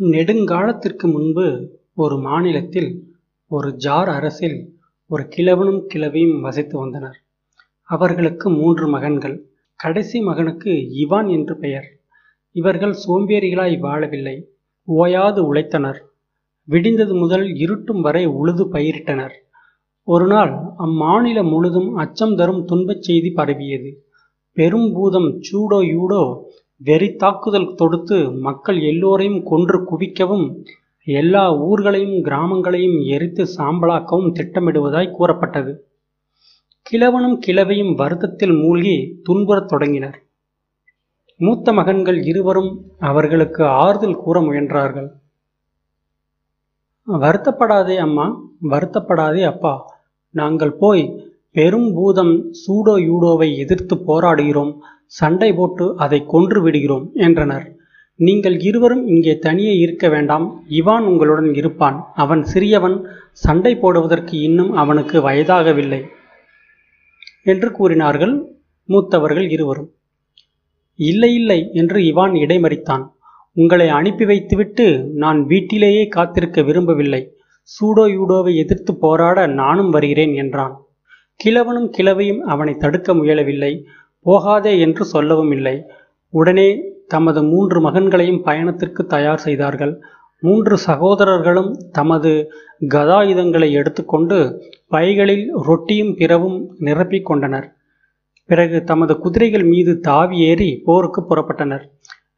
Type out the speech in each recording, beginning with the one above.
நெடுங்காலத்திற்கு முன்பு ஒரு மாநிலத்தில் ஒரு ஜார் அரசில் ஒரு கிழவனும் கிழவியும் வசித்து வந்தனர். அவர்களுக்கு மூன்று மகன்கள். கடைசி மகனுக்கு இவான் என்று பெயர். இவர்கள் சோம்பேறிகளாய் வாழவில்லை. ஓயாது உழைத்தனர். விடிந்தது முதல் இருட்டும் வரை உழுது பயிரிட்டனர். ஒருநாள் அம்மாநிலம் முழுதும் அச்சம் தரும் துன்பச் செய்தி பரவியது. பெரும் பூதம் சூடோ யூடோ வெறி தாக்குதல் தொடுத்து மக்கள் எல்லோரையும் கொன்று குவிக்கவும் எல்லா ஊர்களையும் கிராமங்களையும் எரித்து சாம்பலாக்கவும் திட்டமிடுவதாய் கூறப்பட்டது. கிழவனும் கிழவையும் வருத்தத்தில் மூழ்கி துன்புறத் தொடங்கினர். மூத்த மகன்கள் இருவரும் அவர்களுக்கு ஆறுதல் கூற முயன்றார்கள். வருத்தப்படாதே அம்மா வருத்தப்படாதே அப்பா. நாங்கள் போய் பெரும் பூதம் சூடோ யூடோவை எதிர்த்து போராடுகிறோம் சண்டை போட்டு அதை கொன்று விடுகிறோம் என்றனர். நீங்கள் இருவரும் இங்கே தனியே இருக்க வேண்டாம் இவான் உங்களுடன் இருப்பான் அவன் சிறியவன் சண்டை போடுவதற்கு இன்னும் அவனுக்கு வயதாகவில்லை என்று கூறினார்கள் மூத்தவர்கள் இருவரும். இல்லை இல்லை என்று இவான் இடைமறித்தான். உங்களை அனுப்பி வைத்துவிட்டு நான் வீட்டிலேயே காத்திருக்க விரும்பவில்லை சூடோ யூடோவை எதிர்த்து போராட நானும் வருகிறேன் என்றான். கிழவனும் கிழவையும் அவனை தடுக்க முயலவில்லை. போகாதே என்று சொல்லவும் இல்லை. உடனே தமது மூன்று மகன்களையும் பயணத்திற்கு தயார் செய்தார்கள். மூன்று சகோதரர்களும் தமது கதாயுதங்களை எடுத்துக்கொண்டு பைகளில் ரொட்டியும் பிறவும் நிரப்பிக் கொண்டனர். பிறகு தமது குதிரைகள் மீது தாவி ஏறி போருக்கு புறப்பட்டனர்.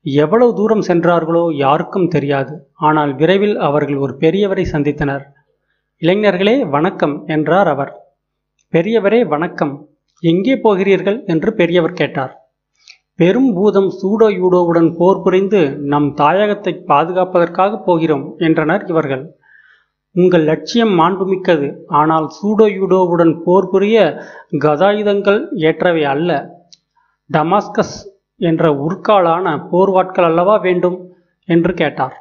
எவ்வளவு தூரம் சென்றார்களோ யாருக்கும் தெரியாது. ஆனால் விரைவில் அவர்கள் ஒரு பெரியவரை சந்தித்தனர். இளைஞர்களே வணக்கம் என்றார் அவர். பெரியவரே வணக்கம். எங்கே போகிறீர்கள்? என்று பெரியவர் கேட்டார். பெரும் பூதம் சூடோ யூடோவுடன் போர் புரிந்து நம் தாயகத்தை பாதுகாப்பதற்காக போகிறோம் என்றனர் இவர்கள். உங்கள் லட்சியம் மாண்புமிக்கது ஆனால் சூடோ யூடோவுடன் போர் புரிய கதாயுதங்கள் ஏற்றவை அல்ல. டமாஸ்கஸ் என்ற உருக்காலான போர்வாட்கள் அல்லவா வேண்டும்? என்று கேட்டார்.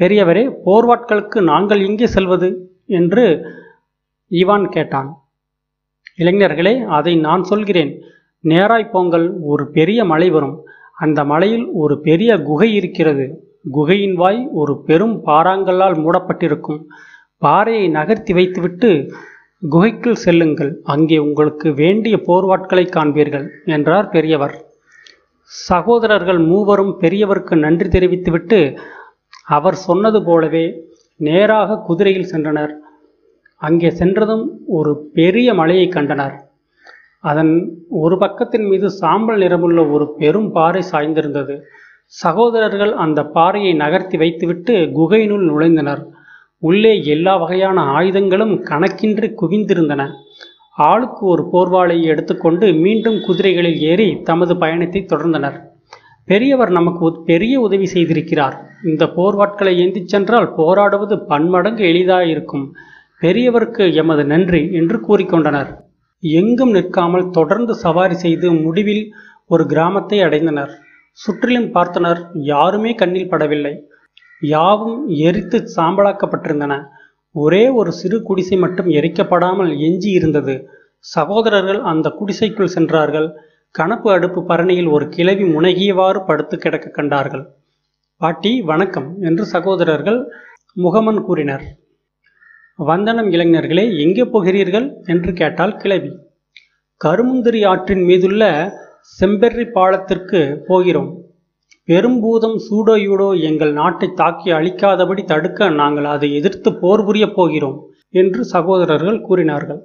பெரியவரே போர்வாட்களுக்கு நாங்கள் எங்கே செல்வது? என்று இவான் கேட்டான். இளைஞர்களே அதை நான் சொல்கிறேன். நேராய் போங்கள் ஒரு பெரிய மலை வரும். அந்த மலையில் ஒரு பெரிய குகை இருக்கிறது. குகையின் வாய் ஒரு பெரும் பாறாங்கல்லால் மூடப்பட்டிருக்கும். பாறையை நகர்த்தி வைத்துவிட்டு குகைக்குள் செல்லுங்கள். அங்கே உங்களுக்கு வேண்டிய போர்வாட்களை காண்பீர்கள் என்றார் பெரியவர். சகோதரர்கள் மூவரும் பெரியவருக்கு நன்றி தெரிவித்துவிட்டு அவர் சொன்னது போலவே நேராக குதிரையில் சென்றனர். அங்கே சென்றதும் ஒரு பெரிய மலையை கண்டனர். அதன் ஒரு பக்கத்தின் மீது சாம்பல் நிறமுள்ள ஒரு பெரும் பாறை சாய்ந்திருந்தது. சகோதரர்கள் அந்த பாறையை நகர்த்தி வைத்துவிட்டு குகையினுள் நுழைந்தனர். உள்ளே எல்லா வகையான ஆயுதங்களும் கணக்கின்றி குவிந்திருந்தன. ஆளுக்கு ஒரு போர்வாளை எடுத்துக்கொண்டு மீண்டும் குதிரைகளில் ஏறி தமது பயணத்தை தொடர்ந்தனர். பெரியவர் நமக்கு பெரிய உதவி செய்திருக்கிறார். இந்த போர்வாட்களை ஏந்திச் சென்றால் போராடுவது பன்மடங்கு எளிதாயிருக்கும். பெரியவருக்கு எமது நன்றி என்று கூறிக்கொண்டனர். எங்கும் நிற்காமல் தொடர்ந்து சவாரி செய்து முடிவில் ஒரு கிராமத்தை அடைந்தனர். சுற்றிலும் பார்த்தனர் யாருமே கண்ணில் படவில்லை. யாவும் எரித்து சாம்பலாக்கப்பட்டிருந்தன. ஒரே ஒரு சிறு குடிசை மட்டும் எரிக்கப்படாமல் எஞ்சி இருந்தது. சகோதரர்கள் அந்த குடிசைக்குள் சென்றார்கள். கணப்பு அடுப்பு பரணியில் ஒரு கிளவி முனகியவாறு படுத்து கிடக்க கண்டார்கள். பாட்டி வணக்கம் என்று சகோதரர்கள் முகமன் கூறினர். வந்தனம் இளைஞர்களே எங்கே போகிறீர்கள்? என்று கேட்டால் கிளவி கருமுந்திரி ஆற்றின் மீதுள்ள செம்பெர்ரி பாலத்திற்கு போகிறோம். பெரும்பூதம் சூடோ யூடோ எங்கள் நாட்டை தாக்கி அழிக்காதபடி தடுக்க நாங்கள் அதை எதிர்த்து போர் புரிய போகிறோம் என்று சகோதரர்கள் கூறினார்கள்.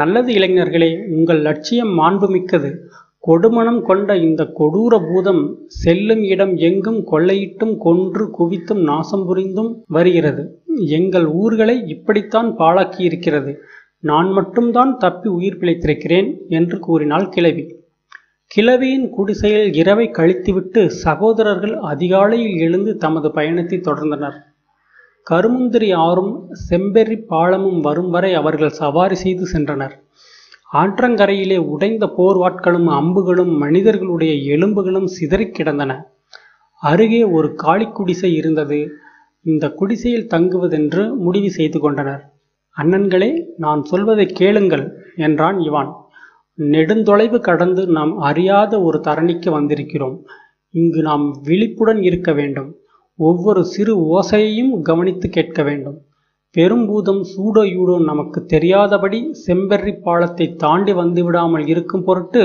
நல்லது இளைஞர்களே உங்கள் லட்சியம் மாண்புமிக்கது. கொடுமணம் கொண்ட இந்த கொடூர பூதம் செல்லும் இடம் எங்கும் கொள்ளையிட்டும் கொன்று குவித்தும் நாசம் புரிந்தும் வருகிறது. எங்கள் ஊர்களை இப்படித்தான் பாழாக்கியிருக்கிறது. நான் மட்டும்தான் தப்பி உயிர் பிழைத்திருக்கிறேன் என்று கூறினாள் கிழவி. கிழவியின் குடிசையில் இரவை கழித்துவிட்டு சகோதரர்கள் அதிகாலையில் எழுந்து தமது பயணத்தை தொடர்ந்தனர். கருமுந்திரி ஆறும் செம்பெறி பாலமும் வரும் வரை அவர்கள் சவாரி செய்து சென்றனர். ஆற்றங்கரையிலே உடைந்த போர்வாட்களும் அம்புகளும் மனிதர்களுடைய எலும்புகளும் சிதறிக் கிடந்தன. அருகே ஒரு காளி குடிசை இருந்தது. இந்த குடிசையில் தங்குவதென்று முடிவு செய்து கொண்டனர். அண்ணன்களே நான் சொல்வதை கேளுங்கள் என்றான் இவான். நெடுந்தொலைவு கடந்து நாம் அறியாத ஒரு தரணிக்கு வந்திருக்கிறோம். இங்கு நாம் விழிப்புடன் இருக்க வேண்டும். ஒவ்வொரு சிறு ஓசையையும் கவனித்து கேட்க வேண்டும். பெரும்பூதம் சூடோ யூடோ நமக்கு தெரியாதபடி செம்பெர்ரி பாலத்தை தாண்டி வந்துவிடாமல் இருக்கும் பொருட்டு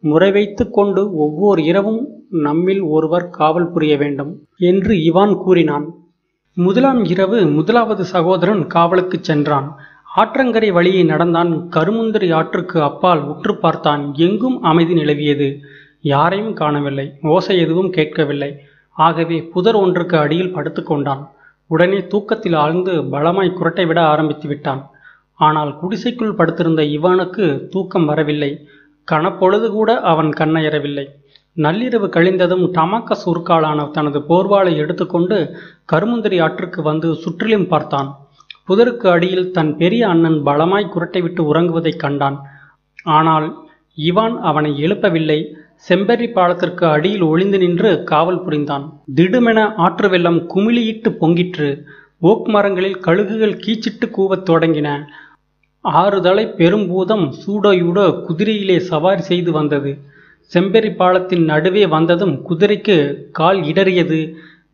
முறை வைத்து கொண்டு ஒவ்வொரு இரவும் நம்மில் ஒருவர் காவல் புரிய வேண்டும் என்று இவான் கூறினான். முதலாம் இரவு முதலாவது சகோதரன் காவலுக்கு சென்றான். ஆற்றங்கரை வழியை நடந்தான். கருமுந்திரி ஆற்றுக்கு அப்பால் உற்று பார்த்தான். எங்கும் அமைதி நிலவியது. யாரையும் காணவில்லை. ஓசை எதுவும் கேட்கவில்லை. ஆகவே புதர் ஒன்றுக்கு அடியில் படுத்துக்கொண்டான் உடனே தூக்கத்தில் ஆழ்ந்து பலமாய் குரட்டை விட ஆரம்பித்து விட்டான். ஆனால் குடிசைக்குள் படுத்திருந்த இவானுக்கு தூக்கம் வரவில்லை. கனப்பொழுது கூட அவன் கண்ணயரவில்லை. நள்ளிரவு கழிந்ததும் டமாக்க சுருக்காலான தனது போர்வாளை எடுத்துக்கொண்டு கருமுந்திரி ஆற்றுக்கு வந்து சுற்றிலும் பார்த்தான். புதருக்கு அடியில் தன் பெரிய அண்ணன் பலமாய் குரட்டை விட்டு உறங்குவதைக் கண்டான். ஆனால் இவான் அவனை எழுப்பவில்லை. செம்பரி பாலத்திற்கு அடியில் ஒளிந்து நின்று காவல் புரிந்தான். திடுமென ஆற்று வெள்ளம் குமிழியிட்டு பொங்கிற்று. ஓக் மரங்களில் கழுகுகள் கீச்சிட்டு கூவத் தொடங்கின. ஆறுதலை பெரும்பூதம் சூடோயூடோ குதிரையிலே சவாரி செய்து வந்தது. செம்பெரி பாலத்தின் நடுவே வந்ததும் குதிரைக்கு கால் இடறியது.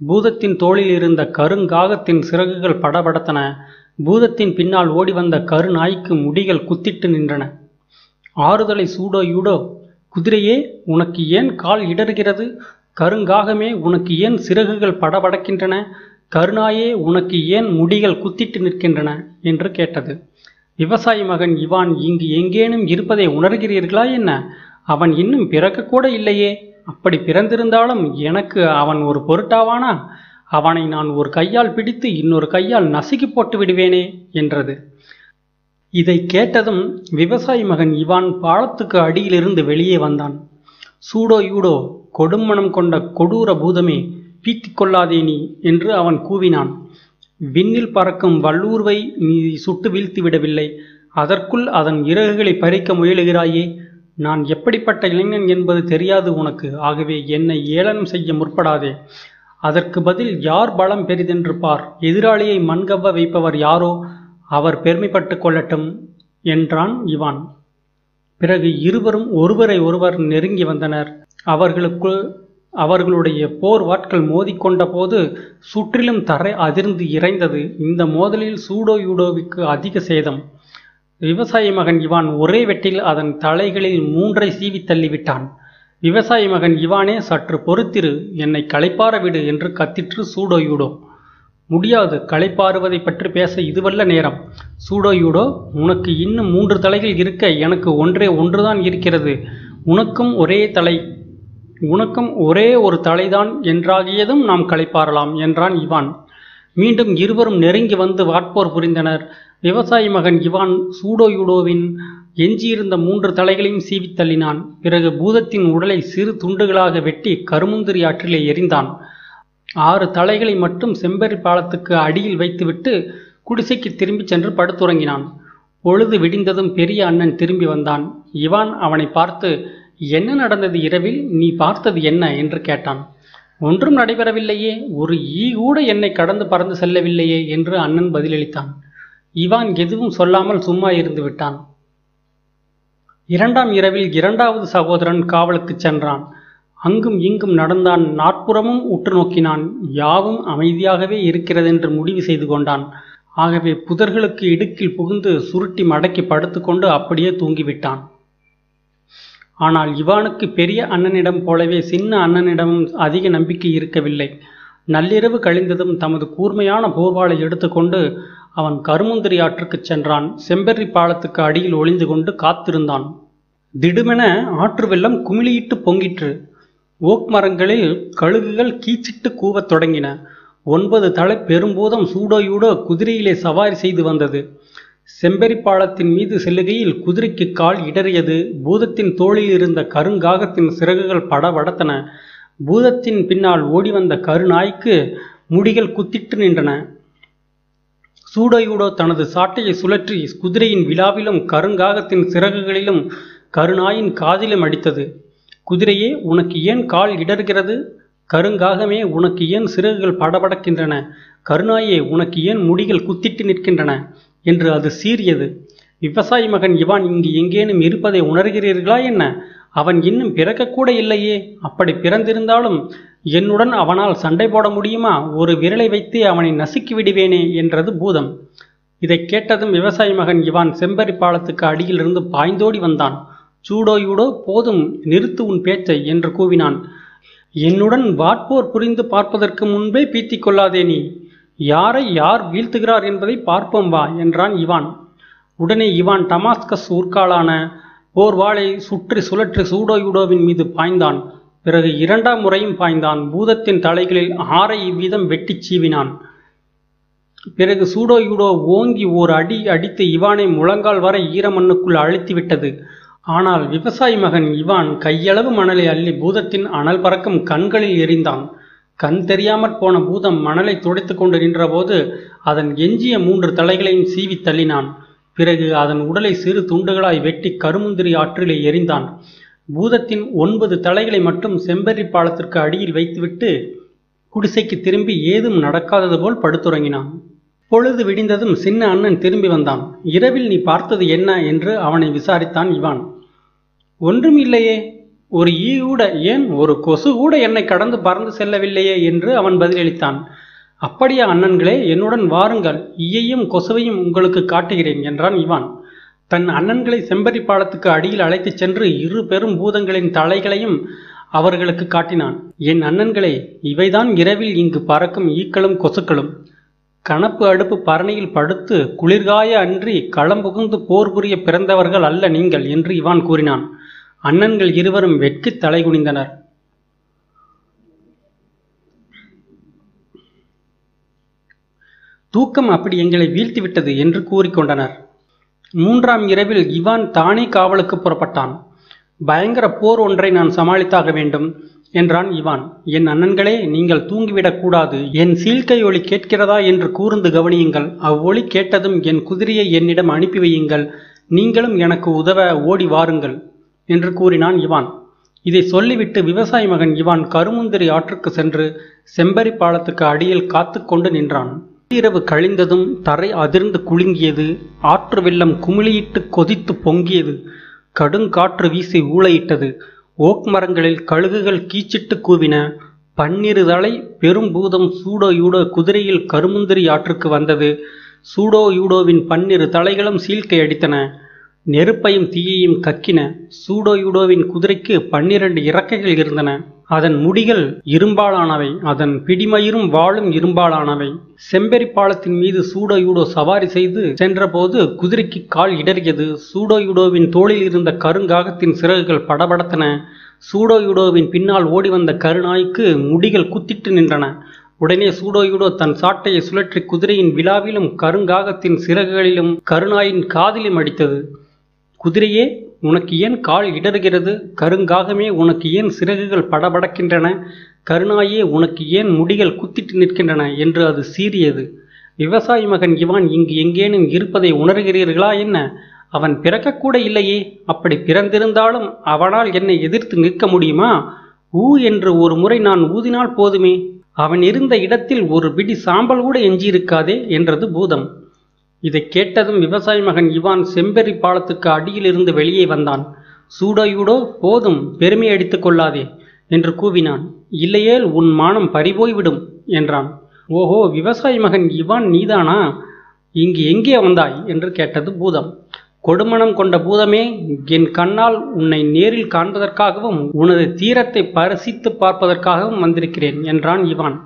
பூதத்தின் தோளில் இருந்த கருங்காகத்தின் சிறகுகள் படபடத்தன. பூதத்தின் பின்னால் ஓடி வந்த கருநாய்க்கு முடிகள் குத்திட்டு நின்றன. ஆறுதலை சூடோ யூடோ குதிரையே உனக்கு ஏன் கால் இடறுகிறது? கருங்காகமே உனக்கு ஏன் சிறகுகள் படபடக்கின்றன? கருநாயே உனக்கு ஏன் முடிகள் குத்திட்டு நிற்கின்றன? என்று கேட்டது. விவசாயி மகன் இவான் இங்கு எங்கேனும் இருப்பதை உணர்கிறீர்களா என்ன? அவன் இன்னும் பிறக்கக்கூட இல்லையே. அப்படி பிறந்திருந்தாலும் எனக்கு அவன் ஒரு பொருட்டாவானா? அவனை நான் ஒரு கையால் பிடித்து இன்னொரு கையால் நசுக்கி போட்டு விடுவேனே என்றது. இதை கேட்டதும் விவசாயி மகன் இவான் பாலத்துக்கு அடியிலிருந்து வெளியே வந்தான். சூடோ யூடோ கொடுமணம் கொண்ட கொடூர பூதமே பீத்திக் கொள்ளாதே நீ என்று அவன் கூவினான். விண்ணில் பறக்கும் வல்லூர்வை நீ சுட்டு வீழ்த்தி விடவில்லை. அதற்குள் அதன் இறகுகளை பறிக்க முயலுகிறாயே. நான் எப்படிப்பட்ட இளைஞன் என்பது தெரியாது உனக்கு. ஆகவே என்னை ஏளனம் செய்ய முற்படாதே. அதற்கு பதில் யார் பலம் பெரிதென்று பார். எதிராளியை மண்கவ்வ வைப்பவர் யாரோ? அவர் பெருமைப்பட்டு கொள்ளட்டும் என்றான் இவான். பிறகு இருவரும் ஒருவரை ஒருவர் நெருங்கி வந்தனர். அவர்களுக்கு அவர்களுடைய போர் வாட்கள் மோதிக்கொண்ட போது சுற்றிலும் தரை அதிர்ந்து இறைந்தது. இந்த மோதலில் சூடோ யூடோவிற்கு அதிக சேதம். விவசாயி மகன் இவான் ஒரே வெட்டில் அதன் தலைகளில் மூன்றை சீவி தள்ளிவிட்டான். விவசாயி மகன் இவானே சற்று பொறுத்திரு என்னை களைப்பார விடு என்று கத்திற்று சூடோ யூடோ முடியாது களைப்பாறுவதை பற்றி பேச இதுவல்ல நேரம். சூடோ யூடோ உனக்கு இன்னும் மூன்று தலைகள் இருக்க எனக்கு ஒன்றே ஒன்றுதான் இருக்கிறது. உனக்கும் ஒரே தலை உனக்கும் ஒரே ஒரு தலைதான் என்றாகியதும் நாம் களைப்பாறலாம் என்றான் இவான். மீண்டும் இருவரும் நெருங்கி வந்து வாட்போர் புரிந்தனர். விவசாயி மகன் இவான் சூடோ யூடோவின் எஞ்சியிருந்த மூன்று தலைகளையும் சீவித் தள்ளினான். பிறகு பூதத்தின் உடலை சிறு துண்டுகளாக வெட்டி கருமுந்திரி ஆற்றிலே எறிந்தான் ஆறு தலைகளை மட்டும் செம்பரி பாலத்துக்கு அடியில் வைத்துவிட்டு குடிசைக்கு திரும்பிச் சென்று படுத்துறங்கினான் பொழுது விடிந்ததும் பெரிய அண்ணன் திரும்பி வந்தான். இவான் அவனை பார்த்து என்ன நடந்தது இரவில்? நீ பார்த்தது என்ன? என்று கேட்டான். ஒன்றும் நடைபெறவில்லையே. ஒரு ஈ கூட என்னை கடந்து பறந்து செல்லவில்லையே என்று அண்ணன் பதிலளித்தான். இவான் எதுவும் சொல்லாமல் சும்மா இருந்து விட்டான். இரண்டாம் இரவில் இரண்டாவது சகோதரன் காவலுக்குச் சென்றான். அங்கும் இங்கும் நடந்தான். நாற்புறமும் உற்று நோக்கினான். யாவும் அமைதியாகவே இருக்கிறதென்று முடிவு செய்து கொண்டான். ஆகவே புதர்களுக்கு இடுக்கில் புகுந்து சுருட்டி மடக்கி படுத்துக்கொண்டு அப்படியே தூங்கிவிட்டான். ஆனால் இவானுக்கு பெரிய அண்ணனிடம் போலவே சின்ன அண்ணனிடமும் அதிக நம்பிக்கை இருக்கவில்லை. நள்ளிரவு கழிந்ததும் தமது கூர்மையான போர்வாளை எடுத்துக்கொண்டு அவன் கருமுந்திரி ஆற்றுக்குச் சென்றான். செம்பெர்ரி பாலத்துக்கு அடியில் ஒளிந்து கொண்டு காத்திருந்தான். திடுமென ஆற்று வெள்ளம் குமிழியிட்டு பொங்கிற்று. ஓக் மரங்களில் கழுகுகள் கீச்சிட்டு கூவத் தொடங்கின. ஒன்பது தலை பெரும்போதம் சூடோயூடோ குதிரையிலே சவாரி செய்து வந்தது. செம்பெரி பாலத்தின் மீது செல்லுகையில் குதிரைக்கு கால் இடறியது. பூதத்தின் தோளில் இருந்த கருங்காகத்தின் சிறகுகள் படபடத்தன பூதத்தின் பின்னால் ஓடி வந்த கருநாய்க்கு முடிகள் குத்திட்டு நின்றன. சூடோயூடோ தனது சாட்டையை சுழற்றி குதிரையின் விழாவிலும் கருங்காகத்தின் சிறகுகளிலும் கருநாயின் காதிலும் அடித்தது. குதிரையே உனக்கு ஏன் கால் இடர்கிறது கருங்காகமே உனக்கு ஏன் சிறகுகள் படபடக்கின்றன? கருநாயே உனக்கு ஏன் முடிகள் குத்திட்டு நிற்கின்றன? என்று அது சீறியது. விவசாயி மகன் இவான் இங்கு எங்கேனும் இருப்பதை உணர்கிறீர்களா என்ன? அவன் இன்னும் பிறக்கக்கூட இல்லையே. அப்படி பிறந்திருந்தாலும் என்னுடன் அவனால் சண்டை போட முடியுமா? ஒரு விரலை வைத்து அவனை நசுக்கி விடுவேனே என்றது பூதம். இதைக் கேட்டதும் விவசாய மகன் இவான் செம்பரி பாலத்துக்கு அடியிலிருந்து பாய்ந்தோடி வந்தான். சூடோ யூடோ போதும் நிறுத்து உன் பேச்சை என்று கூவினான். என்னுடன் வாட்போர் புரிந்து பார்ப்பதற்கு முன்பே பீத்திக் கொள்ளாதே நீ. யாரை யார் வீழ்த்துகிறார் என்பதை பார்ப்போம் வா என்றான் இவான். உடனே இவான் டமாஸ்கஸ் ஊர்க்காலான போர்வாளை சுற்றி சுழற்றி சூடோயுடோவின் மீது பாய்ந்தான். பிறகு இரண்டாம் முறையும் பாய்ந்தான். பூதத்தின் தலைகளில் ஆறை இவ்விதம் வெட்டிச் சீவினான். பிறகு சூடோயுடோ ஓங்கி ஓர் அடி அடித்து இவானை முழங்கால் வரை ஈரமண்ணுக்குள் அழுத்தி விட்டது ஆனால் விவசாயி மகன் இவான் கையளவு மணலை அள்ளி பூதத்தின் அனல் பறக்கும் கண்களில் எறிந்தான் கண் தெரியாமற் போன பூதம் மணலை துடைத்து கொண்டு நின்றபோது அதன் எஞ்சிய மூன்று தலைகளையும் சீவி தள்ளினான். பிறகு அதன் உடலை சிறு துண்டுகளாய் வெட்டி கருமுந்திரி ஆற்றிலே எறிந்தான் பூதத்தின் ஒன்பது தலைகளை மட்டும் செம்பரி பாலத்திற்கு அடியில் வைத்துவிட்டு குடிசைக்கு திரும்பி ஏதும் நடக்காதது போல் படுத்துறங்கினான். பொழுது விடிந்ததும் சின்ன அண்ணன் திரும்பி வந்தான். இரவில் நீ பார்த்தது என்ன? என்று அவனை விசாரித்தான் இவான். ஒன்றும் இல்லையே. ஒரு ஈ கூட ஏன் ஒரு கொசு கூட என்னை கடந்து பறந்து செல்லவில்லையே என்று அவன் பதிலளித்தான். அப்படியா அண்ணன்களே என்னுடன் வாருங்கள். ஈயையும் கொசுவையும் உங்களுக்கு காட்டுகிறேன் என்றான் இவான். தன் அண்ணன்களை செம்பரி பாலத்துக்கு அடியில் அழைத்துச் சென்று இரு பெரும் பூதங்களின் தலைகளையும் அவர்களுக்கு காட்டினான். என் அண்ணன்களே இவைதான் இரவில் இங்கு பறக்கும் ஈக்களும் கொசுக்களும். கணப்பு அடுப்பு பரணியில் படுத்து குளிர்காய அன்றி களம் புகுந்து போர் புரிய பிறந்தவர்கள் அல்ல நீங்கள் என்று இவான் கூறினான். அண்ணன்கள் இருவரும் வெட்குத் தலை குனிந்தனர். தூக்கம் அப்படி எங்களை வீழ்த்திவிட்டது என்று கூறிக்கொண்டனர். மூன்றாம் இரவில் இவான் தானே காவலுக்கு புறப்பட்டான். பயங்கர போர் ஒன்றை நான் சமாளித்தாக வேண்டும் என்றான் இவான். என் அண்ணன்களே நீங்கள் தூங்கிவிடக் கூடாது. என் சீழ்க்கை ஒளி கேட்கிறதா என்று கூர்ந்து கவனியுங்கள். அவ்வொளி கேட்டதும் என் குதிரையை என்னிடம் அனுப்பி வையுங்கள். நீங்களும் எனக்கு உதவ ஓடி வாருங்கள். என்று கூறினான் இவான். இதை சொல்லிவிட்டு விவசாய மகன் இவான் கருமுந்திரி ஆற்றுக்கு சென்று செம்பரி பாலத்துக்கு அடியில் காத்து கொண்டு நின்றான். இரவு கழிந்ததும் தரை அதிர்ந்து குலுங்கியது. ஆற்று வெள்ளம் குமிழியிட்டு கொதித்து பொங்கியது. கடுங்காற்று வீசி ஊளையிட்டது. ஓக் மரங்களில் கழுகுகள் கீச்சிட்டு கூவின. பன்னிரு தலை பெரும் பூதம் சூடோ யூடோ குதிரையில் கருமுந்திரி ஆற்றுக்கு வந்தது. சூடோ யூடோவின் பன்னிரு தலைகளும் சீழ்க்கை அடித்தன. நெருப்பையும் தீயையும் கக்கின சூடோ யூடோவின் குதிரைக்கு பன்னிரண்டு இறக்கைகள் இருந்தன. அதன் முடிகள் இரும்பாலானவை அதன் பிடிமயிரும் வாளும் இரும்பாலானவை. செம்பெரி பாலத்தின் மீது சூடோ யூடோ சவாரி செய்து சென்றபோது குதிரைக்கு கால் இடறியது. சூடோ யூடோவின் தோளில் இருந்த கருங்காகத்தின் சிறகுகள் படபடத்தன. சூடோ யூடோவின் பின்னால் ஓடி வந்த கருநாய்க்கு முடிகள் குத்திட்டு நின்றன. உடனே சூடோயுடோ தன் சாட்டையை சுழற்றி குதிரையின் விழாவிலும் கருங்காகத்தின் சிறகுகளிலும் கருநாயின் காதிலும் அடித்தது. குதிரையே உனக்கு ஏன் கால் இடறுகிறது? கருங்காகமே உனக்கு ஏன் சிறகுகள் படபடக்கின்றன? கருணாயே உனக்கு ஏன் முடிகள் குத்திட்டு நிற்கின்றன? என்று அது சீறியது. விவசாயி மகன் இவான் இங்கு எங்கேனும் இருப்பதை உணர்கிறீர்களா என்ன? அவன் பிறக்கக்கூட இல்லையே. அப்படி பிறந்திருந்தாலும் அவனால் என்னை எதிர்த்து நிற்க முடியுமா? ஊ என்று ஒரு முறை நான் ஊதினால் போதுமே. அவன் இருந்த இடத்தில் ஒரு பிடி சாம்பல் கூட எஞ்சியிருக்காதே என்றது பூதம். இதைக் கேட்டதும் விவசாய மகன் இவான் செம்பெரி பாலத்துக்கு அடியிலிருந்து வெளியே வந்தான். சூடாயுடோ போதும் பெருமை அடித்துக் கொள்ளாதே என்று கூவினான். இல்லையேல் உன் மானம் பறிபோய்விடும் என்றான். ஓஹோ விவசாய மகன் இவான் நீதானா? இங்கு எங்கே வந்தாய்? என்று கேட்டது பூதம். கொடுமணம் கொண்ட பூதமே என் கண்ணால் உன்னை நேரில் காண்பதற்காகவும் உனது தீரத்தை பரிசித்து பார்ப்பதற்காகவும் வந்திருக்கிறேன் என்றான் இவான்.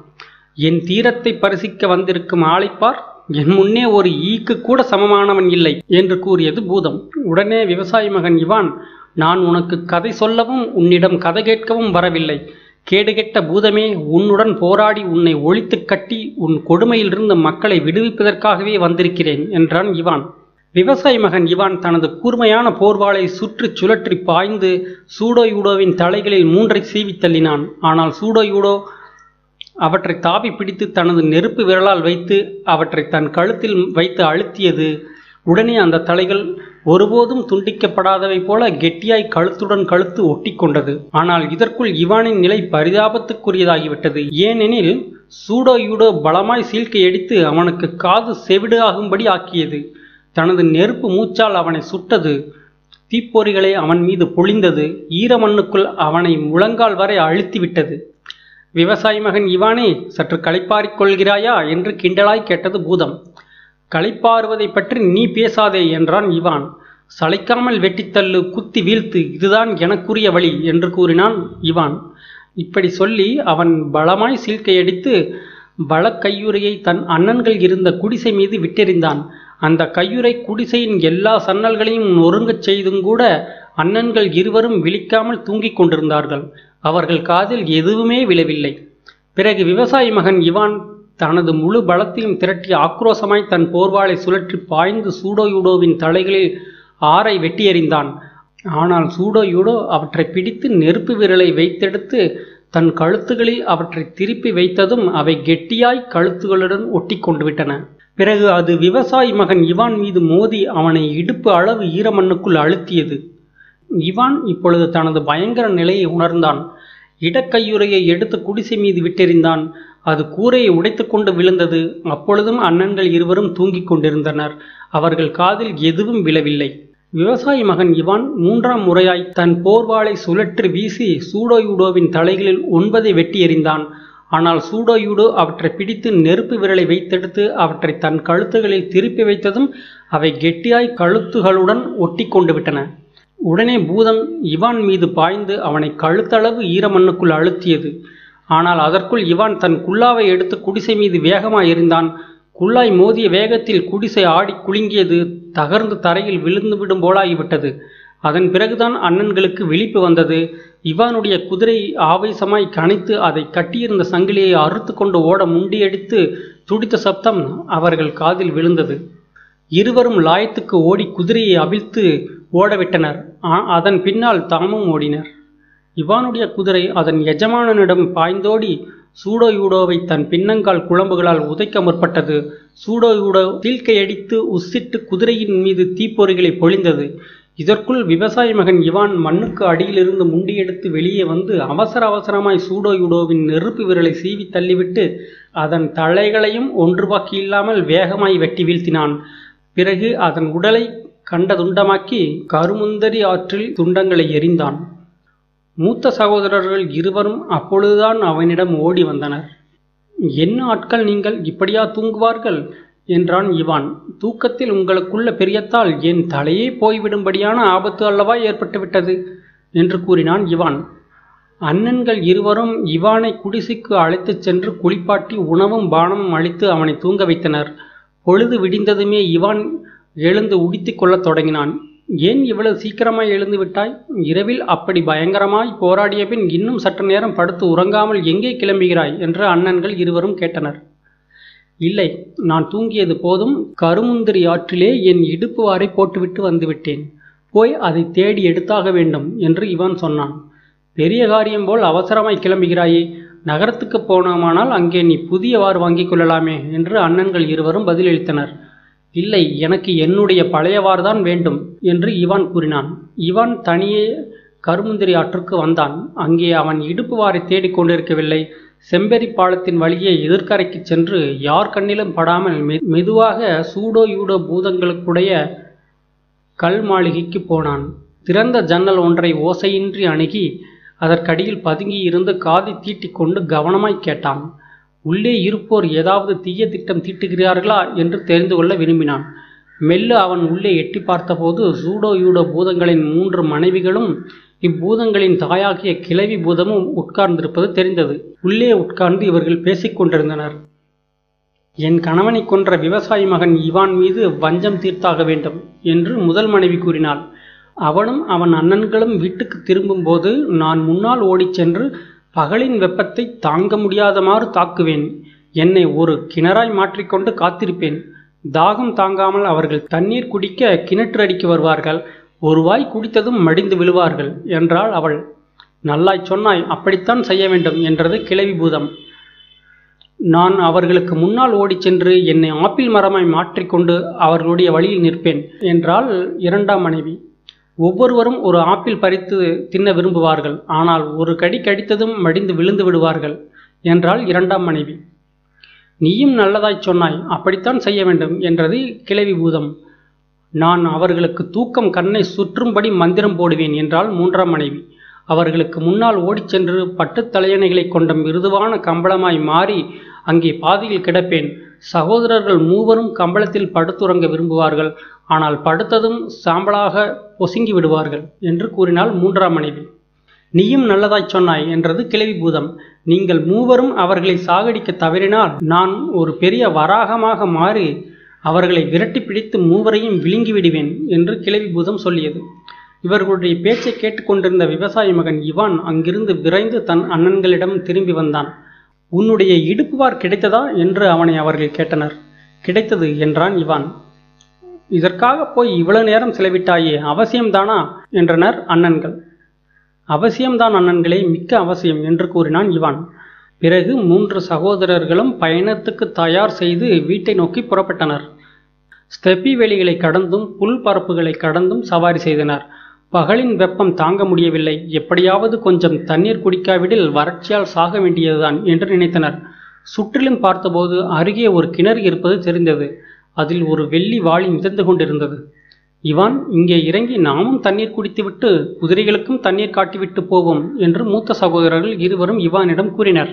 என் தீரத்தை பரிசிக்க வந்திருக்கும் ஆளைப்பார் என் முன்னே ஒரு ஈக்கு கூட சமமானவன் இல்லை என்று கூறியது பூதம். உடனே விவசாய மகன் இவான் நான் உனக்கு கதை சொல்லவும் உன்னிடம் கதை கேட்கவும் வரவில்லை. கேடுகெட்ட பூதமே உன்னுடன் போராடி உன்னை ஒழித்து கட்டி உன் கொடுமையிலிருந்து மக்களை விடுவிப்பதற்காகவே வந்திருக்கிறேன் என்றான் இவான். விவசாய மகன் இவான் தனது கூர்மையான போர்வாளை சுற்றி சுழற்றி பாய்ந்து சூடோயூடோவின் தலைகளில் மூன்றை சீவி தள்ளினான். ஆனால் சூடோயூடோ அவற்றை தாவி பிடித்து தனது நெருப்பு விரலால் வைத்து அவற்றை தன் கழுத்தில் வைத்து அழுத்தியது. உடனே அந்த தலைகள் ஒருபோதும் துண்டிக்கப்படாதவை போல கெட்டியாய் கழுத்துடன் கழுத்து ஒட்டிக்கொண்டது ஆனால் இதற்குள் இவானின் நிலை பரிதாபத்துக்குரியதாகிவிட்டது. ஏனெனில் சூடோ யூடோ பலமாய் சீழ்க்கை அடித்து அவனுக்கு காது செவிடு ஆகும்படி ஆக்கியது. தனது நெருப்பு மூச்சால் அவனை சுட்டது. தீப்பொறிகளை அவன் மீது பொழிந்தது. ஈரமண்ணுக்குள் அவனை முழங்கால் வரை அழுத்திவிட்டது. விவசாயி மகன் இவானே சற்று களைப்பாரிக் கொள்கிறாயா என்று கிண்டலாய் கேட்டது பூதம். களைப்பாறுவதை பற்றி நீ பேசாதே என்றான் இவான். சளைக்காமல் வெட்டித்தள்ளு குத்தி வீழ்த்து இதுதான் எனக்குரிய வழி என்று கூறினான் இவான். இப்படி சொல்லி அவன் பலமாய் சீழ்க்கையடித்து பலக்கையுறையை தன் அண்ணன்கள் இருந்த குடிசை மீது விட்டெறிந்தான். அந்த கையுறை குடிசையின் எல்லா சன்னல்களையும் நொறுங்கச் செய்தும் கூட அண்ணன்கள் இருவரும் விழிக்காமல் தூங்கிக் கொண்டிருந்தார்கள். அவர்கள் காதில் எதுவுமே விழவில்லை. பிறகு விவசாயி மகன் இவான் தனது முழு பலத்தையும் திரட்டி ஆக்ரோசமாய் தன் போர்வாளை சுழற்றி பாய்ந்து சூடோயுடோவின் தலைகளில் ஆறை வெட்டி எறிந்தான் ஆனால் சூடோயுடோ அவற்றை பிடித்து நெருப்பு விரலை வைத்தெடுத்து தன் கழுத்துகளில் அவற்றை திருப்பி வைத்ததும் அவை கெட்டியாய் கழுத்துகளுடன் ஒட்டி கொண்டு விட்டன. பிறகு அது விவசாயி மகன் இவான் மீது மோதி அவனை இடுப்பு அளவு ஈரமண்ணுக்குள் அழுத்தியது. இவான் இப்பொழுது தனது பயங்கர நிலையை உணர்ந்தான். இடக்கையுறையை எடுத்து குடிசை மீது விட்டெறிந்தான். அது கூரையை உடைத்துக்கொண்டு விழுந்தது. அப்பொழுதும் அண்ணன்கள் இருவரும் தூங்கிக் கொண்டிருந்தனர். அவர்கள் காதில் எதுவும் விழவில்லை. விவசாயி மகன் இவான் மூன்றாம் முறையாய் தன் போர்வாளை சுழற்றி வீசி சூடோயுடோவின் தலைகளில் ஒன்பதை வெட்டி எறிந்தான். ஆனால் சூடோயுடோ அவற்றை பிடித்து நெருப்பு விரலை வைத்தெடுத்து அவற்றை தன் கழுத்துகளில் திருப்பி வைத்ததும் அவை கெட்டியாய் கழுத்துகளுடன் ஒட்டி கொண்டு விட்டன. உடனே பூதம் இவான் மீது பாய்ந்து அவனை கழுத்தளவு ஈரமண்ணுக்குள் அழுத்தியது. ஆனால் அதற்குள் இவான் தன் குல்லாவை எடுத்து குடிசை மீது வேகமாய் எறிந்தான். குல்லாய் மோதிய வேகத்தில் குடிசை ஆடி குலுங்கியது தகர்ந்து தரையில் விழுந்துவிடும் போலாகிவிட்டது. அதன் பிறகுதான் அண்ணன்களுக்கு விழிப்பு வந்தது. இவானுடைய குதிரை ஆவேசமாய் கணித்து அதை கட்டியிருந்த சங்கிலியை அறுத்து கொண்டு ஓட முண்டியடித்து துடித்த சப்தம் அவர்கள் காதில் விழுந்தது. இருவரும் லாயத்துக்கு ஓடி குதிரையை அவிழ்த்து ஓடவிட்டனர். அதன் பின்னால் தாமும் ஓடினர். இவானுடைய குதிரை அதன் எஜமானனிடம் பாய்ந்தோடி சூடோயூடோவை தன் பின்னங்கால் குழம்புகளால் உதைக்க முற்பட்டது. சூடோயூடோ தீழ்க்கையடித்து உசிட்டு குதிரையின் மீது தீப்பொறிகளை பொழிந்தது. இதற்குள் விவசாய மகன் இவான் மண்ணுக்கு அடியிலிருந்து முண்டியெடுத்து வெளியே வந்து அவசர அவசரமாய் சூடோயுடோவின் நெருப்பு விரலை சீவி தள்ளிவிட்டு அதன் தலைகளையும் ஒன்று பாக்கி இல்லாமல் வேகமாய் வெட்டி வீழ்த்தினான். பிறகு அதன் உடலை கண்ட துண்டமாக்கி கருமுந்தரி ஆற்றில் துண்டங்களை எறிந்தான். மூத்த சகோதரர்கள் இருவரும் அப்பொழுதுதான் அவனிடம் ஓடி வந்தனர். என்ன ஆட்கள் நீங்கள்? இப்படியா தூங்குவார்கள்? என்றான் இவான். தூக்கத்தில் உங்களுக்குள்ள பெரியத்தால் என் தலையே போய்விடும்படியான ஆபத்து அல்லவா ஏற்பட்டுவிட்டது? என்று கூறினான் இவான். அண்ணன்கள் இருவரும் இவானை குடிசைக்கு அழைத்துச் சென்று குளிப்பாட்டி உணவும் பானமும் அளித்து அவனை தூங்க வைத்தனர். பொழுது விடிந்ததுமே இவான் எழுந்து உடித்து கொள்ளத் தொடங்கினான். ஏன் இவ்வளவு சீக்கிரமாய் எழுந்து விட்டாய்? இரவில் அப்படி பயங்கரமாய் போராடிய பின் இன்னும் சற்று நேரம் படுத்து உறங்காமல் எங்கே கிளம்புகிறாய்? என்று அண்ணன்கள் இருவரும் கேட்டனர். இல்லை நான் தூங்கியது போதும். கருமுந்திரி ஆற்றிலே என் இடுப்பு வாரை போட்டுவிட்டு வந்துவிட்டேன் போய் அதை தேடி எடுத்தாக வேண்டும் என்று இவன் சொன்னான். பெரிய காரியம் போல் அவசரமாய் கிளம்புகிறாயே. நகரத்துக்கு போனோமானால் அங்கே நீ புதிய வார் வாங்கிக் கொள்ளலாமே என்று அண்ணன்கள் இருவரும் பதிலளித்தனர். இல்லை எனக்கு என்னுடைய பழையவார்தான் வேண்டும் என்று இவான் கூறினான். இவான் தனியே கருமுந்திரி ஆற்றுக்கு வந்தான். அங்கே அவன் இடுப்பு வாரை தேடிக் கொண்டிருக்கவில்லை. செம்பெரி பாலத்தின் வழியே எதிர்கரைக்கு சென்று யார் கண்ணிலும் படாமல் மெதுவாக சூடோ யூடோ பூதங்களுக்குடைய கல் மாளிகைக்கு போனான். திறந்த ஜன்னல் ஒன்றை ஓசையின்றி அணுகி அதற்கடியில் பதுங்கி இருந்து காதை தீட்டிக்கொண்டு கவனமாய் கேட்டான். உள்ளே இருப்போர் ஏதாவது தீய திட்டம் தீட்டுகிறார்களா என்று தெரிந்து கொள்ள விரும்பினான். மெல்ல அவன் உள்ளே எட்டி பார்த்தபோது சூடோ யூடோ பூதங்களின் மூன்று மனைவிகளும் இப்பூதங்களின் தாயாகிய கிளவி பூதமும் உட்கார்ந்திருப்பது தெரிந்தது. உள்ளே உட்கார்ந்து இவர்கள் பேசிக் கொண்டிருந்தனர். என் கணவனை கொன்ற விவசாயி மகன் இவான் மீது வஞ்சம் தீர்த்தாக வேண்டும் என்று முதல் மனைவி கூறினாள். அவனும் அவன் அண்ணன்களும் வீட்டுக்கு திரும்பும்போது நான் முன்னால் ஓடிச் சென்று பகலின் வெப்பத்தை தாங்க முடியாதமாறு தாக்குவேன். என்னை ஒரு கிணறாய் மாற்றிக்கொண்டு காத்திருப்பேன். தாகம் தாங்காமல் அவர்கள் தண்ணீர் குடிக்க கிணற்று அடிக்க வருவார்கள். ஒரு வாய் குடித்ததும் மடிந்து விழுவார்கள் என்றாள் அவள். நல்லாய் சொன்னாய் அப்படித்தான் செய்ய வேண்டும் என்றது கிளவி பூதம். நான் அவர்களுக்கு முன்னால் ஓடிச் சென்று என்னை ஆப்பிள் மரமாய் மாற்றிக்கொண்டு அவர்களுடைய வழியில் நிற்பேன் என்றால் இரண்டாம் மனைவி. ஒவ்வொருவரும் ஒரு ஆப்பிள் பறித்து தின்ன விரும்புவார்கள். ஆனால் ஒரு கடி கடித்ததும் மடிந்து விழுந்து விடுவார்கள் என்றால் இரண்டாம் மனைவி. நீயும் நல்லதாய் சொன்னாய் அப்படித்தான் செய்ய வேண்டும் என்றது கிளவி பூதம். நான் அவர்களுக்கு தூக்கம் கண்ணை சுற்றும்படி மந்திரம் போடுவேன் என்றால் மூன்றாம் மனைவி. அவர்களுக்கு முன்னால் ஓடிச் சென்று பட்டுத் தலையணைகளை கொண்ட மிருதுவான கம்பளமாய் மாறி அங்கே பாதியில் கிடப்பேன். சகோதரர்கள் மூவரும் கம்பளத்தில் படுத்துறங்க விரும்புவார்கள். ஆனால் படுத்ததும் சாம்பலாக பொசுங்கி விடுவார்கள் என்று கூறினாள் மூன்றாம் மனைவி. நீயும் நல்லதாய் சொன்னாய் என்றது கிளவி பூதம். நீங்கள் மூவரும் அவர்களை சாகடிக்க தவறினால் நான் ஒரு பெரிய வராகமாக மாறி அவர்களை விரட்டி பிடித்து மூவரையும் விழுங்கி விடுவேன் என்று கிளவி பூதம் சொல்லியது. இவர்களுடைய பேச்சை கேட்டுக்கொண்டிருந்த விவசாய மகன் இவான் அங்கிருந்து விரைந்து தன் அண்ணன்களிடம் திரும்பி வந்தான். உன்னுடைய இடுப்புவார் கிடைத்ததா என்று அவனை அவர்கள் கேட்டனர். கிடைத்தது என்றான் இவான். இதற்காக போய் இவ்வளவு நேரம் செலவிட்டாயே அவசியம்தானா? என்றனர் அண்ணன்கள். அவசியம்தான் அண்ணன்களே மிக்க அவசியம் என்று கூறினான் இவான். பிறகு மூன்று சகோதரர்களும் பயணத்துக்கு தயார் செய்து வீட்டை நோக்கி புறப்பட்டனர். ஸ்டெப்பி வெளிகளை கடந்தும் புல் பரப்புகளை கடந்தும் சவாரி செய்தனர். பகலின் வெப்பம் தாங்க முடியவில்லை. எப்படியாவது கொஞ்சம் தண்ணீர் குடிக்காவிடில் வறட்சியால் சாக வேண்டியதுதான் என்று நினைத்தனர். சுற்றிலும் பார்த்தபோது அருகே ஒரு கிணறு இருப்பது தெரிந்தது. அதில் ஒரு வெள்ளி வாளி மிதந்து கொண்டிருந்தது. இவான் இங்கே இறங்கி நாமும் தண்ணீர் குடித்துவிட்டு குதிரைகளுக்கும் தண்ணீர் காட்டிவிட்டு போவோம் என்று மூத்த சகோதரர்கள் இருவரும் இவானிடம் கூறினர்.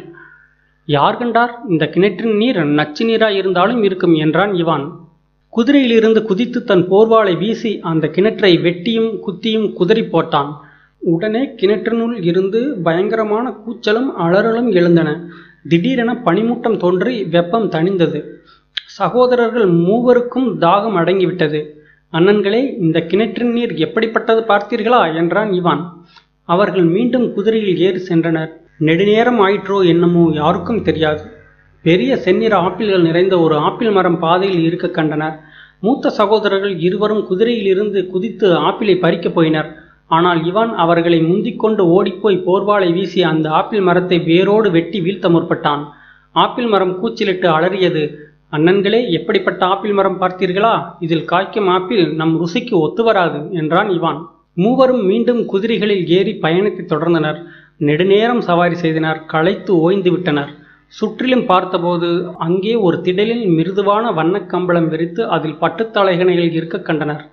யார் கண்டார்? இந்த கிணற்றின் நீர் நச்சு நீராய் இருந்தாலும் இருக்கும் என்றான் இவான். குதிரையிலிருந்து குதித்து தன் போர்வாளை வீசி அந்த கிணற்றை வெட்டியும் குத்தியும் குதறி போட்டான். உடனே கிணற்றினுள் இருந்து பயங்கரமான கூச்சலும் அலறலும் எழுந்தன. திடீரென பனிமூட்டம் தோன்றி வெப்பம் தணிந்தது. சகோதரர்கள் மூவருக்கும் தாகம் அடங்கிவிட்டது. அண்ணன்களே இந்த கிணற்றின் நீர் எப்படிப்பட்டது பார்த்தீர்களா? என்றான் இவான். அவர்கள் மீண்டும் குதிரையில் ஏறி சென்றனர். நெடுநேரம் ஆயிற்றோ என்னமோ யாருக்கும் தெரியாது. பெரிய செந்நிற ஆப்பிள்கள் நிறைந்த ஒரு ஆப்பிள் மரம் பாதையில் இருக்க கண்டனர். மூத்த சகோதரர்கள் இருவரும் குதிரையிலிருந்து குதித்து ஆப்பிளை பறிக்கப் போயினர். ஆனால் இவான் அவர்களை முந்திக்கொண்டு ஓடிப்போய் போர்வாளை வீசி அந்த ஆப்பிள் மரத்தை வேரோடு வெட்டி வீழ்த்த முற்பட்டான். ஆப்பிள் மரம் கூச்சலிட்டு அலறியது. அண்ணன்களே எப்படிப்பட்ட ஆப்பிள் மரம் பார்த்தீர்களா? இதில் காய்க்கும் ஆப்பிள் நம் ருசிக்கு ஒத்து வராது என்றான் இவான். மூவரும் மீண்டும் குதிரைகளில் ஏறி பயணத்தை தொடர்ந்தனர். நெடுநேரம் சவாரி செய்தனர். களைத்து ஓய்ந்து விட்டனர். சுற்றிலும் பார்த்தபோது அங்கே ஒரு திடலில் மிருதுவான வண்ணக் கம்பளம் விரித்து அதில் பட்டுத்தலைகணைகள் இருக்க கண்டனர்.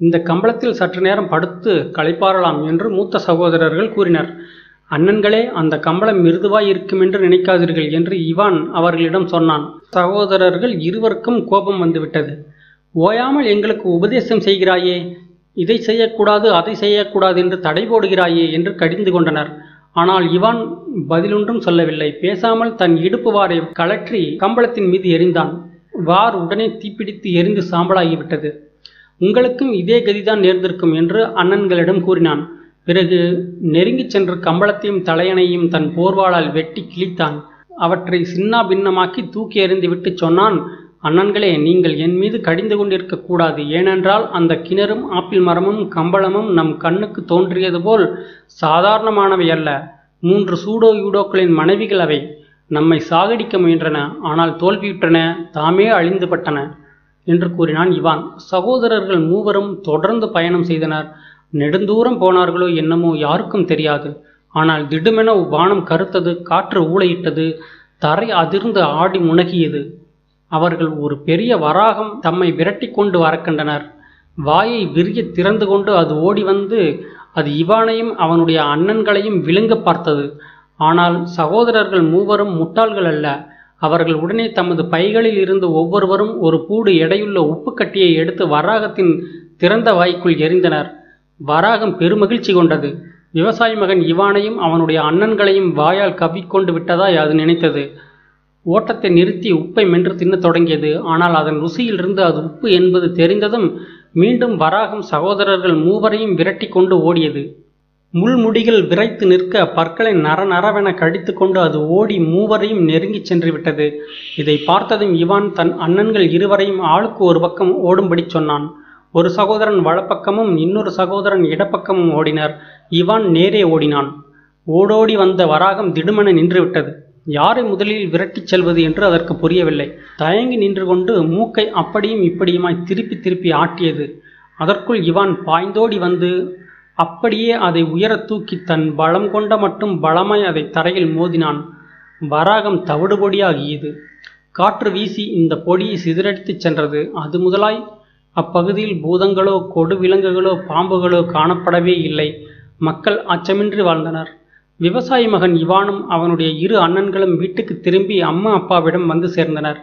இந்த கம்பளத்தில் சற்று நேரம் படுத்து களைப்பாறலாம் என்று மூத்த சகோதரர்கள் கூறினர். அண்ணன்களே அந்த கம்பளம் மிருதுவாய் இருக்கும் என்று நினைக்காதீர்கள் என்று இவான் அவர்களிடம் சொன்னான். சகோதரர்கள் இருவருக்கும் கோபம் வந்துவிட்டது. ஓயாமல் எங்களுக்கு உபதேசம் செய்கிறாயே இதை செய்யக்கூடாது அதை செய்யக்கூடாது என்று தடை போடுகிறாயே என்று கடிந்து கொண்டனர். ஆனால் இவான் பதிலொன்றும் சொல்லவில்லை. பேசாமல் தன் இடுப்பு வாரை கழற்றி கம்பளத்தின் மீது எறிந்தான். வார் உடனே தீப்பிடித்து எரிந்து சாம்பலாகிவிட்டது. உங்களுக்கும் இதே கதிதான் நேர்ந்திருக்கும் என்று அண்ணன்களிடம் கூறினான். பிறகு நெருங்கிச் சென்று கம்பளத்தையும் தலையணையும் தன் போர்வாளால் வெட்டி கிழித்தான். அவற்றை சின்னா பின்னமாக்கி தூக்கி எறிந்துவிட்டு சொன்னான் அண்ணன்களே நீங்கள் என் மீது கடிந்து கொண்டிருக்க கூடாது. ஏனென்றால் அந்த கிணறும் ஆப்பிள் மரமும் கம்பளமும் நம் கண்ணுக்கு தோன்றியது போல் சாதாரணமானவை அல்ல. மூன்று சூடோ யூடோக்களின் மனைவிகள் அவை. நம்மை சாகடிக்க முயன்றன ஆனால் தோல்வியுற்றன தாமே அழிந்துபட்டன என்று கூறினான் இவான். சகோதரர்கள் மூவரும் தொடர்ந்து பயணம் செய்தனர். நெடுந்தூரம் போனார்களோ என்னமோ யாருக்கும் தெரியாது. ஆனால் திடுமென வானம் கருத்தது காற்று ஊழையிட்டது தரை அதிர்ந்து ஆடி முனகியது. அவர்கள் ஒரு பெரிய வராகம் தம்மை விரட்டி கொண்டு வரக்கண்டனர். வாயை விரிய திறந்து கொண்டு அது ஓடி வந்து அது இவானையும் அவனுடைய அண்ணன்களையும் விழுங்க பார்த்தது. ஆனால் சகோதரர்கள் மூவரும் முட்டாள்கள் அல்ல. அவர்கள் உடனே தமது பைகளில் இருந்து ஒவ்வொருவரும் ஒரு பூடு எடையுள்ள உப்பு கட்டியை எடுத்து வராகத்தின் திறந்த வாய்க்குள் எறிந்தனர். வராகம் பெருமகிழ்ச்சி கொண்டது. விவசாய மகன் இவானையும் அவனுடைய அண்ணன்களையும் வாயால் கவ்விக்கொண்டு விட்டதாய் அது நினைத்தது. ஓட்டத்தை நிறுத்தி உப்பை மென்று தின்னத் தொடங்கியது. ஆனால் அதன் ருசியிலிருந்து அது உப்பு என்பது தெரிந்ததும் மீண்டும் வராகம் சகோதரர்கள் மூவரையும் விரட்டி கொண்டு ஓடியது. முள்முடிகள் விரைத்து நிற்க பற்களை நர நரவென கடித்து கொண்டு அது ஓடி மூவரையும் நெருங்கிச் சென்று விட்டது. இதை பார்த்ததும் இவான் தன் அண்ணன்கள் இருவரையும் ஆளுக்கு ஒரு பக்கம் ஓடும்படி சொன்னான். ஒரு சகோதரன் வலப்பக்கமும் இன்னொரு சகோதரன் இடப்பக்கமும் ஓடினர். இவான் நேரே ஓடினான். ஓடோடி வந்த வராகம் திடுமென நின்றுவிட்டது யாரை முதலில் விரட்டிச் செல்வது என்று அதற்கு புரியவில்லை. தயங்கி நின்று கொண்டு மூக்கை அப்படியும் இப்படியுமாய் திருப்பி திருப்பி ஆட்டியது. அதற்குள் இவான் பாய்ந்தோடி வந்து அப்படியே அதை உயரத் தூக்கி தன் பலம் கொண்ட மட்டும் பலமாய் அதை தரையில் மோதினான். வராகம் தவிடுபொடியாகியது காற்று வீசி இந்த பொடியை சிதறடித்துச் சென்றது. அது முதலாய் அப்பகுதியில் பூதங்களோ கொடு விலங்குகளோ பாம்புகளோ காணப்படவே இல்லை. மக்கள் அச்சமின்றி வாழ்ந்தனர். விவசாயி மகன் இவானும் அவனுடைய இரு அண்ணன்களும் வீட்டுக்கு திரும்பி அம்மா அப்பாவிடம் வந்து சேர்ந்தனர்.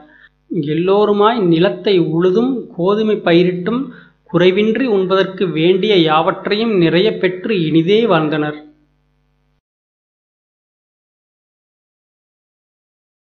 எல்லோருமாய் நிலத்தை உழுதும் கோதுமை பயிரிட்டும் குறைவின்றி உண்பதற்கு வேண்டிய யாவற்றையும் நிறைய பெற்று இனிதே வாழ்ந்தனர்.